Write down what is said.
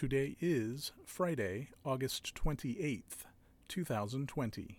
Today is Friday, August 28th, 2020.